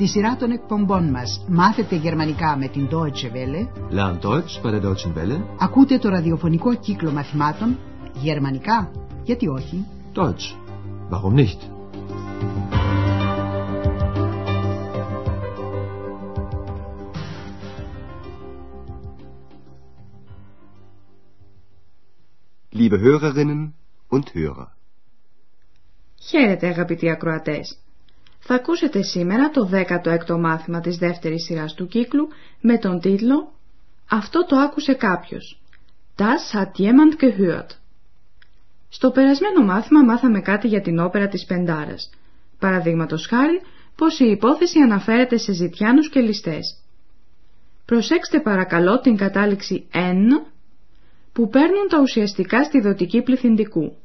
Στη σειρά των εκπομπών μας μάθετε γερμανικά με την Deutsche Welle; Lernt Deutsch bei der Deutschen Welle. Ακούτε το ραδιοφωνικό κύκλο μαθημάτων γερμανικά. Γιατί όχι; Deutsch. Warum nicht? Liebe Hörerinnen und Hörer. Χαίρετε αγαπητοί ακροατές. Θα ακούσετε σήμερα το 16ο μάθημα της δεύτερης σειράς του κύκλου με τον τίτλο «Αυτό το άκουσε κάποιος». Das hat jemand gehört. Στο περασμένο μάθημα μάθαμε κάτι για την όπερα της Πεντάρας. Παραδείγματος χάρη πως η υπόθεση αναφέρεται σε ζητιάνους και ληστές. Προσέξτε παρακαλώ την κατάληξη N που παίρνουν τα ουσιαστικά στη δοτική πληθυντικού.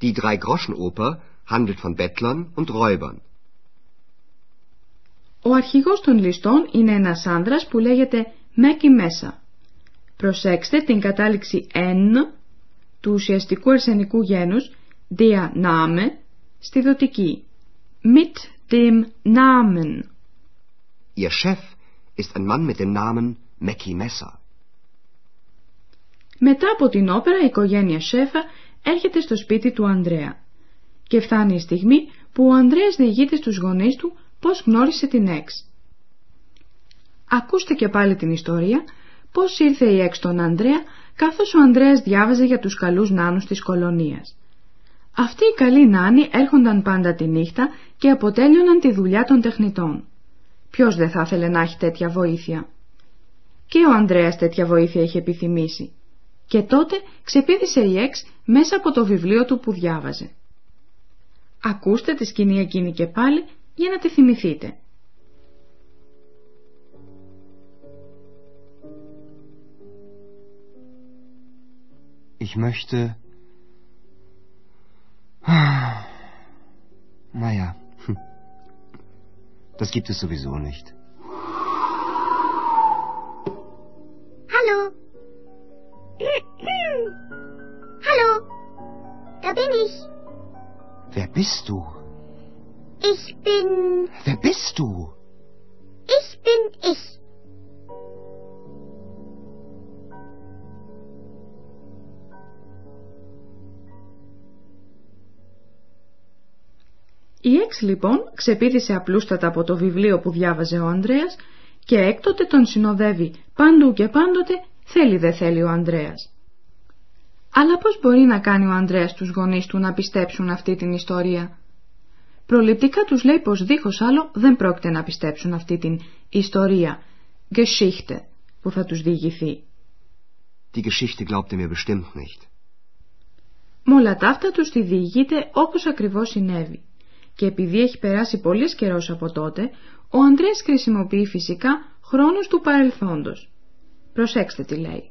Die Drei-Groschen-Oper handelt von Bettlern und Räubern. Ο αρχηγός των ληστών είναι ένας άνδρας που λέγεται Μέκι Μέσα. Προσέξτε την κατάληξη N του ουσιαστικού αρσενικού γένους der Name στη δοτική. Mit dem Namen. Ihr Chef ist ein Mann mit dem Namen Mackie Messer. Μετά από την όπερα η οικογένεια Σέφα έρχεται στο σπίτι του Ανδρέα. Και φτάνει η στιγμή που ο Ανδρέας διηγείται στους γονείς του πώς γνώρισε την Έξ. Ακούστε και πάλι την ιστορία πώς ήρθε η Έξ στον Ανδρέα καθώς ο Ανδρέας διάβαζε για τους καλούς νάνους της κολονίας. Αυτοί οι καλοί νάνοι έρχονταν πάντα τη νύχτα και αποτέλειωναν τη δουλειά των τεχνητών. Ποιος δεν θα ήθελε να έχει τέτοια βοήθεια; Και ο Ανδρέας τέτοια βοήθεια είχε επιθυμήσει. Και τότε ξεπίδησε η Εξ μέσα από το βιβλίο του που διάβαζε. Ακούστε τη σκηνή εκείνη και πάλι για να τη θυμηθείτε. Ich möchte... Naja, hm. das gibt es sowieso nicht. Wer bist du? Ich bin. Wer bist du? Ich bin ich. Η Εξ λοιπόν ξεπήδησε απλούστατα από το βιβλίο που διάβαζε ο Ανδρέας και έκτοτε τον συνοδεύει παντού και πάντοτε θέλει δε θέλει ο Ανδρέας. Αλλά πώς μπορεί να κάνει ο Ανδρέας τους γονείς του να πιστέψουν αυτή την ιστορία; Προληπτικά τους λέει πως δίχως άλλο δεν πρόκειται να πιστέψουν αυτή την ιστορία, Geschichte, που θα τους διηγηθεί. Die Geschichte glaubt er mir bestimmt nicht. Με όλα τα αυτά τους τη διηγείται όπως ακριβώς συνέβη. Και επειδή έχει περάσει πολύς καιρός από τότε, ο Ανδρέας χρησιμοποιεί φυσικά χρόνους του παρελθόντος. Προσέξτε τι λέει.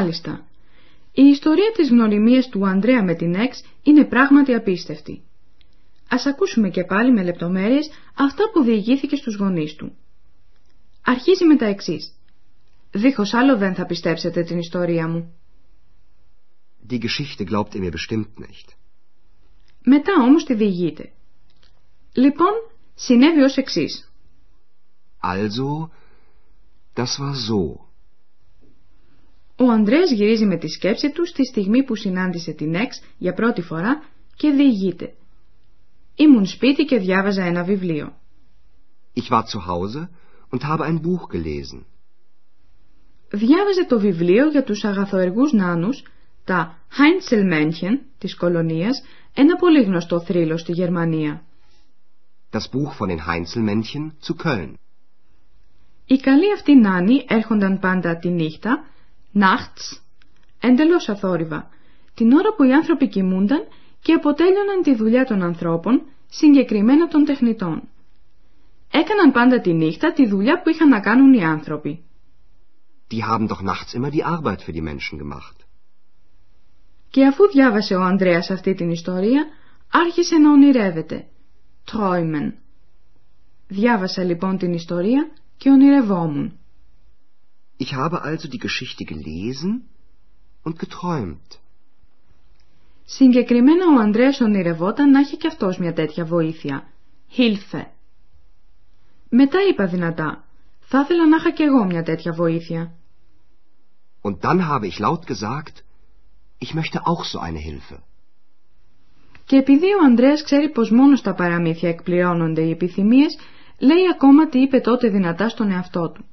Μάλιστα. Η ιστορία της γνωριμίας του Ανδρέα με την Εξ είναι πράγματι απίστευτη. Ας ακούσουμε και πάλι με λεπτομέρειες αυτά που διηγήθηκε στους γονείς του. Αρχίζει με τα εξής. Δίχως άλλο δεν θα πιστέψετε την ιστορία μου. die Geschichte glaubt ihr mir bestimmt nicht. Μετά όμως τη διηγείται. Λοιπόν, συνέβη ως εξής. Also, das war so. Ο Ανδρέας γυρίζει με τη σκέψη του στη στιγμή που συνάντησε την Εξ για πρώτη φορά και διηγείται. Ήμουν σπίτι και διάβαζα ένα βιβλίο. Ich war zu Hause und habe ein Buch gelesen. Διάβαζε το βιβλίο για τους αγαθοεργούς νάνους, τα Heinzelmännchen της κολονίας, ένα πολύ γνωστό θρύλο στη Γερμανία. Das Buch von den Heinzelmännchen zu Köln. Οι καλοί αυτοί νάνοι έρχονταν πάντα τη νύχτα, nachts, εντελώς αθόρυβα, την ώρα που οι άνθρωποι κοιμούνταν και αποτέλειωναν τη δουλειά των ανθρώπων, συγκεκριμένα των τεχνητών. Έκαναν πάντα τη νύχτα τη δουλειά που είχαν να κάνουν οι άνθρωποι. Die haben doch nachts immer die Arbeit für die Menschen gemacht. Και αφού διάβασε ο Ανδρέας αυτή την ιστορία, άρχισε να ονειρεύεται. Träumen. Διάβασα λοιπόν την ιστορία και ονειρευόμουν. Ich habe also die Geschichte gelesen und geträumt. Συγκεκριμένα ο Ανδρέας ονειρευόταν να έχει και αυτός μια τέτοια βοήθεια. Hilfe. Μετά είπα δυνατά. Θα ήθελα να είχα και εγώ μια τέτοια βοήθεια. Und dann habe ich laut gesagt, ich möchte auch so eine Hilfe. Και επειδή ο Ανδρέας ξέρει πως μόνος στα παραμύθια εκπληρώνονται οι επιθυμίες, λέει ακόμα τι είπε τότε δυνατά στον εαυτό του.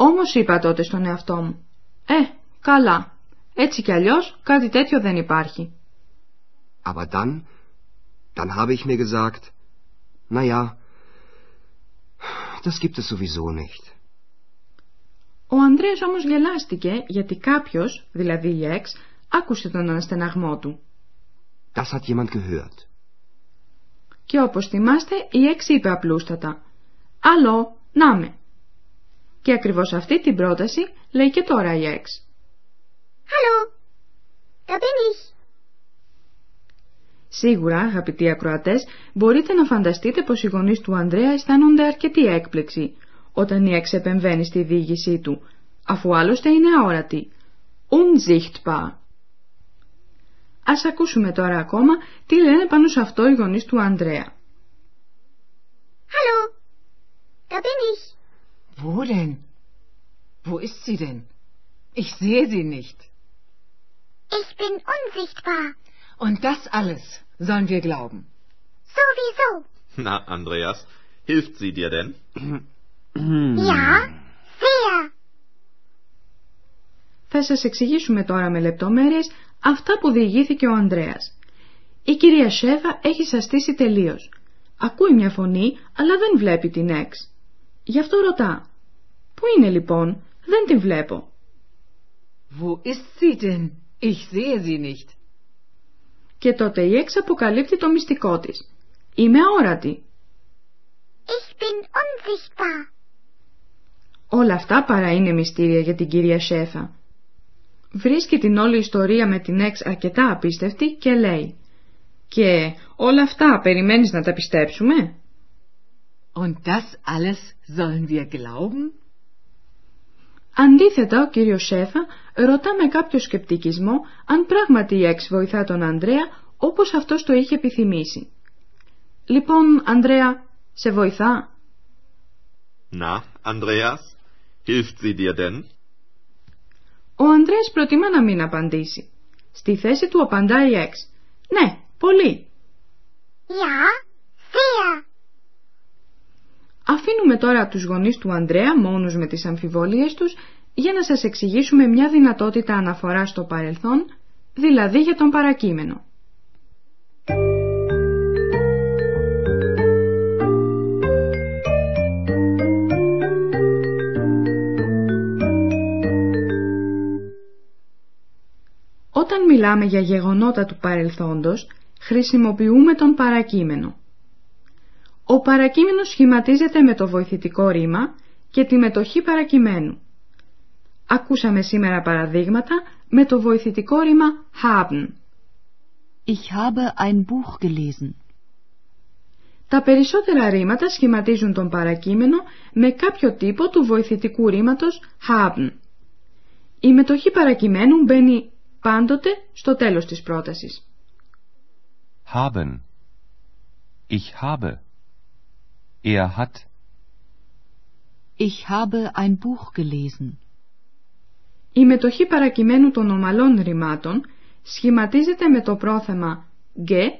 Όμως είπα τότε στον εαυτό μου, «Ε, καλά, έτσι κι αλλιώς κάτι τέτοιο δεν υπάρχει». Aber dann, dann habe ich mir gesagt, na ja, das gibt es sowieso nicht. Ο Ανδρέας όμως γελάστηκε γιατί κάποιος, δηλαδή η Εξ, άκουσε τον αναστεναγμό του. Das hat jemand gehört. Και όπως θυμάστε η Εξ είπε απλούστατα «Αλλό, να με». Και ακριβώς αυτή την πρόταση λέει και τώρα η Εξ. Hallo, da bin ich. Σίγουρα, αγαπητοί ακροατές, μπορείτε να φανταστείτε πως οι γονείς του Ανδρέα αισθάνονται αρκετή έκπληξη όταν η Εξ επεμβαίνει στη διήγησή του, αφού άλλωστε είναι αόρατη. Unsichtbar. Ας ακούσουμε τώρα ακόμα τι λένε πάνω σε αυτό οι γονείς του Ανδρέα. Hallo, da bin ich. Wo denn? Wo ist sie denn? Ich sehe sie nicht. Ich bin unsichtbar. Und das alles sollen wir glauben. Sowieso. Na, Andreas, hilft sie dir denn? Ja, sehr. Θα σας εξηγήσουμε τώρα με λεπτομέρειες αυτά που διηγήθηκε ο Ανδρέας. Η κυρία Σέβα έχει σαστήσει τελείως. Ακούει μια φωνή, αλλά δεν βλέπει την Εξ. Γι' αυτό ρωτά. Πού είναι λοιπόν, δεν την βλέπω. Wo ist sie denn? Ich sehe sie nicht. Και τότε η Εξ αποκαλύπτει το μυστικό της. Είμαι αόρατη. Ich bin unsichtbar. Όλα αυτά παρά είναι μυστήρια για την κυρία Σέφα. Βρίσκει την όλη ιστορία με την Εξ αρκετά απίστευτη και λέει «Και όλα αυτά περιμένεις να τα πιστέψουμε» Und das alles sollen wir glauben? Αντίθετα, ο κύριος Σέφα ρωτά με κάποιο σκεπτικισμό αν πράγματι η Εξ βοηθά τον Ανδρέα όπως αυτός το είχε επιθυμήσει. Λοιπόν, Ανδρέα, σε βοηθά; Na, Andreas, hilft sie dir denn? Ο Ανδρέας προτιμά να μην απαντήσει. Στη θέση του απαντάει η Εξ. Ναι, πολύ. Ja, sehr. Αφήνουμε τώρα τους γονείς του Ανδρέα μόνους με τις αμφιβολίες τους για να σας εξηγήσουμε μια δυνατότητα αναφοράς στο παρελθόν, δηλαδή για τον παρακείμενο. Όταν μιλάμε για γεγονότα του παρελθόντος, χρησιμοποιούμε τον παρακείμενο. Ο παρακείμενος σχηματίζεται με το βοηθητικό ρήμα και τη μετοχή παρακειμένου. Ακούσαμε σήμερα παραδείγματα με το βοηθητικό ρήμα haben. Ich habe ein Buch gelesen. Τα περισσότερα ρήματα σχηματίζουν τον παρακείμενο με κάποιο τύπο του βοηθητικού ρήματος haben. Η μετοχή παρακειμένου μπαίνει πάντοτε στο τέλος της πρότασης. Haben. Ich habe. Er hat. Ich habe ein Buch gelesen. Η μετοχή παρακειμένου των ομαλών ρημάτων σχηματίζεται με το πρόθεμα «γε»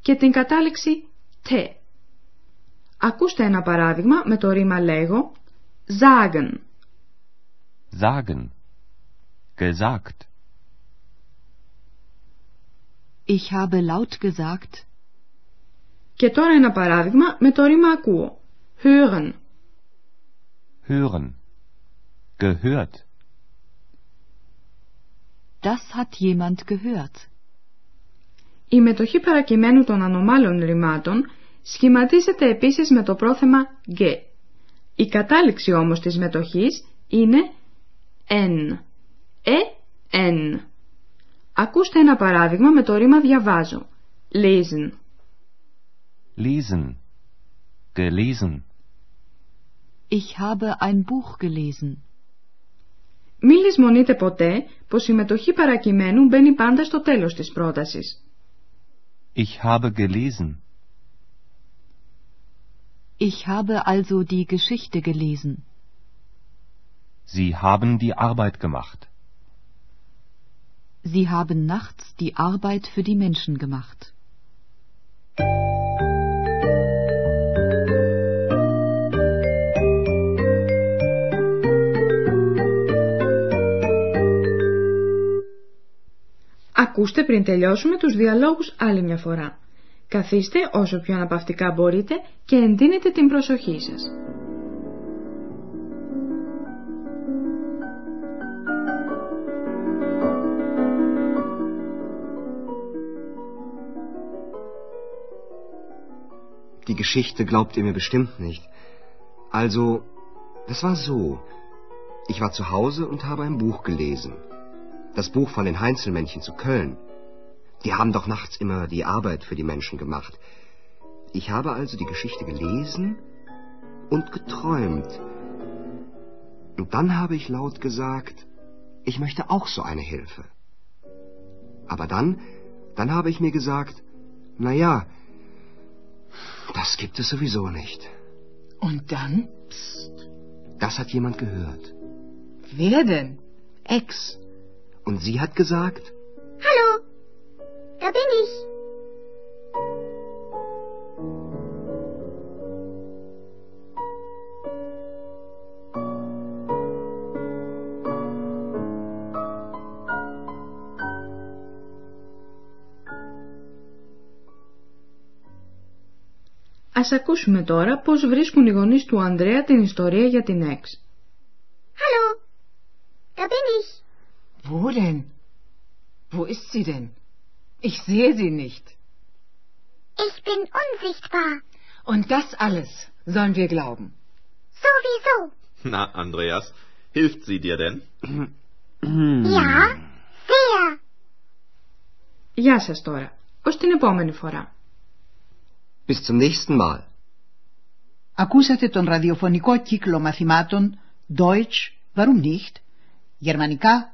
και την κατάληξη «τε». Ακούστε ένα παράδειγμα με το ρήμα λέγω «sagen». Sagen. Gesagt. Ich habe laut gesagt. Και τώρα ένα παράδειγμα με το ρήμα ακούω. Hören. Hören. Gehört. Das hat jemand gehört. Η μετοχή παρακειμένου των ανομάλων ρημάτων σχηματίζεται επίσης με το πρόθεμα «γε». Η κατάληξη όμως της μετοχής είναι «εν». «Ε, εν». Ακούστε ένα παράδειγμα με το ρήμα «διαβάζω». Lesen. Lesen. Gelesen. Ich habe ein Buch gelesen. Μην λησμονείτε ποτέ πως η μετοχή παρακειμένου μπαίνει πάντα στο τέλος της πρότασης. Ich habe gelesen. Ich habe also die Geschichte gelesen. Sie haben die Arbeit gemacht. Sie haben nachts die Arbeit für die Menschen gemacht. Ακούστε πριν τελειώσουμε τους διαλόγους άλλη μια φορά. Καθίστε όσο πιο αναπαυτικά μπορείτε και εντείνετε την προσοχή σας. Die Geschichte glaubt ihr mir bestimmt nicht. Also, das war so. Ich war zu Hause und habe ein Buch gelesen. Das Buch von den Heinzelmännchen zu Köln. Die haben doch nachts immer die Arbeit für die Menschen gemacht. Ich habe also die Geschichte gelesen und geträumt. Und dann habe ich laut gesagt, ich möchte auch so eine Hilfe. Aber dann, dann habe ich mir gesagt, na ja, das gibt es sowieso nicht. Und dann? Psst. Das hat jemand gehört. Wer denn? Ex. Und sie hat gesagt, Hallo, da bin ich. Ας ακούσουμε τώρα πώς βρίσκουν οι γονείς του Ανδρέα την ιστορία για την Εξ. denn? Wo ist sie denn? Ich sehe sie nicht. Ich bin unsichtbar. Und das alles sollen wir glauben. Sowieso. Na, Andreas, hilft sie dir denn? Ja, sehr. Γεια σας τώρα. Ως την επόμενη φορά. bis zum nächsten Mal. Ακούσατε τον ραδιοφωνικό κύκλο μαθημάτων Deutsch, warum nicht, γερμανικά,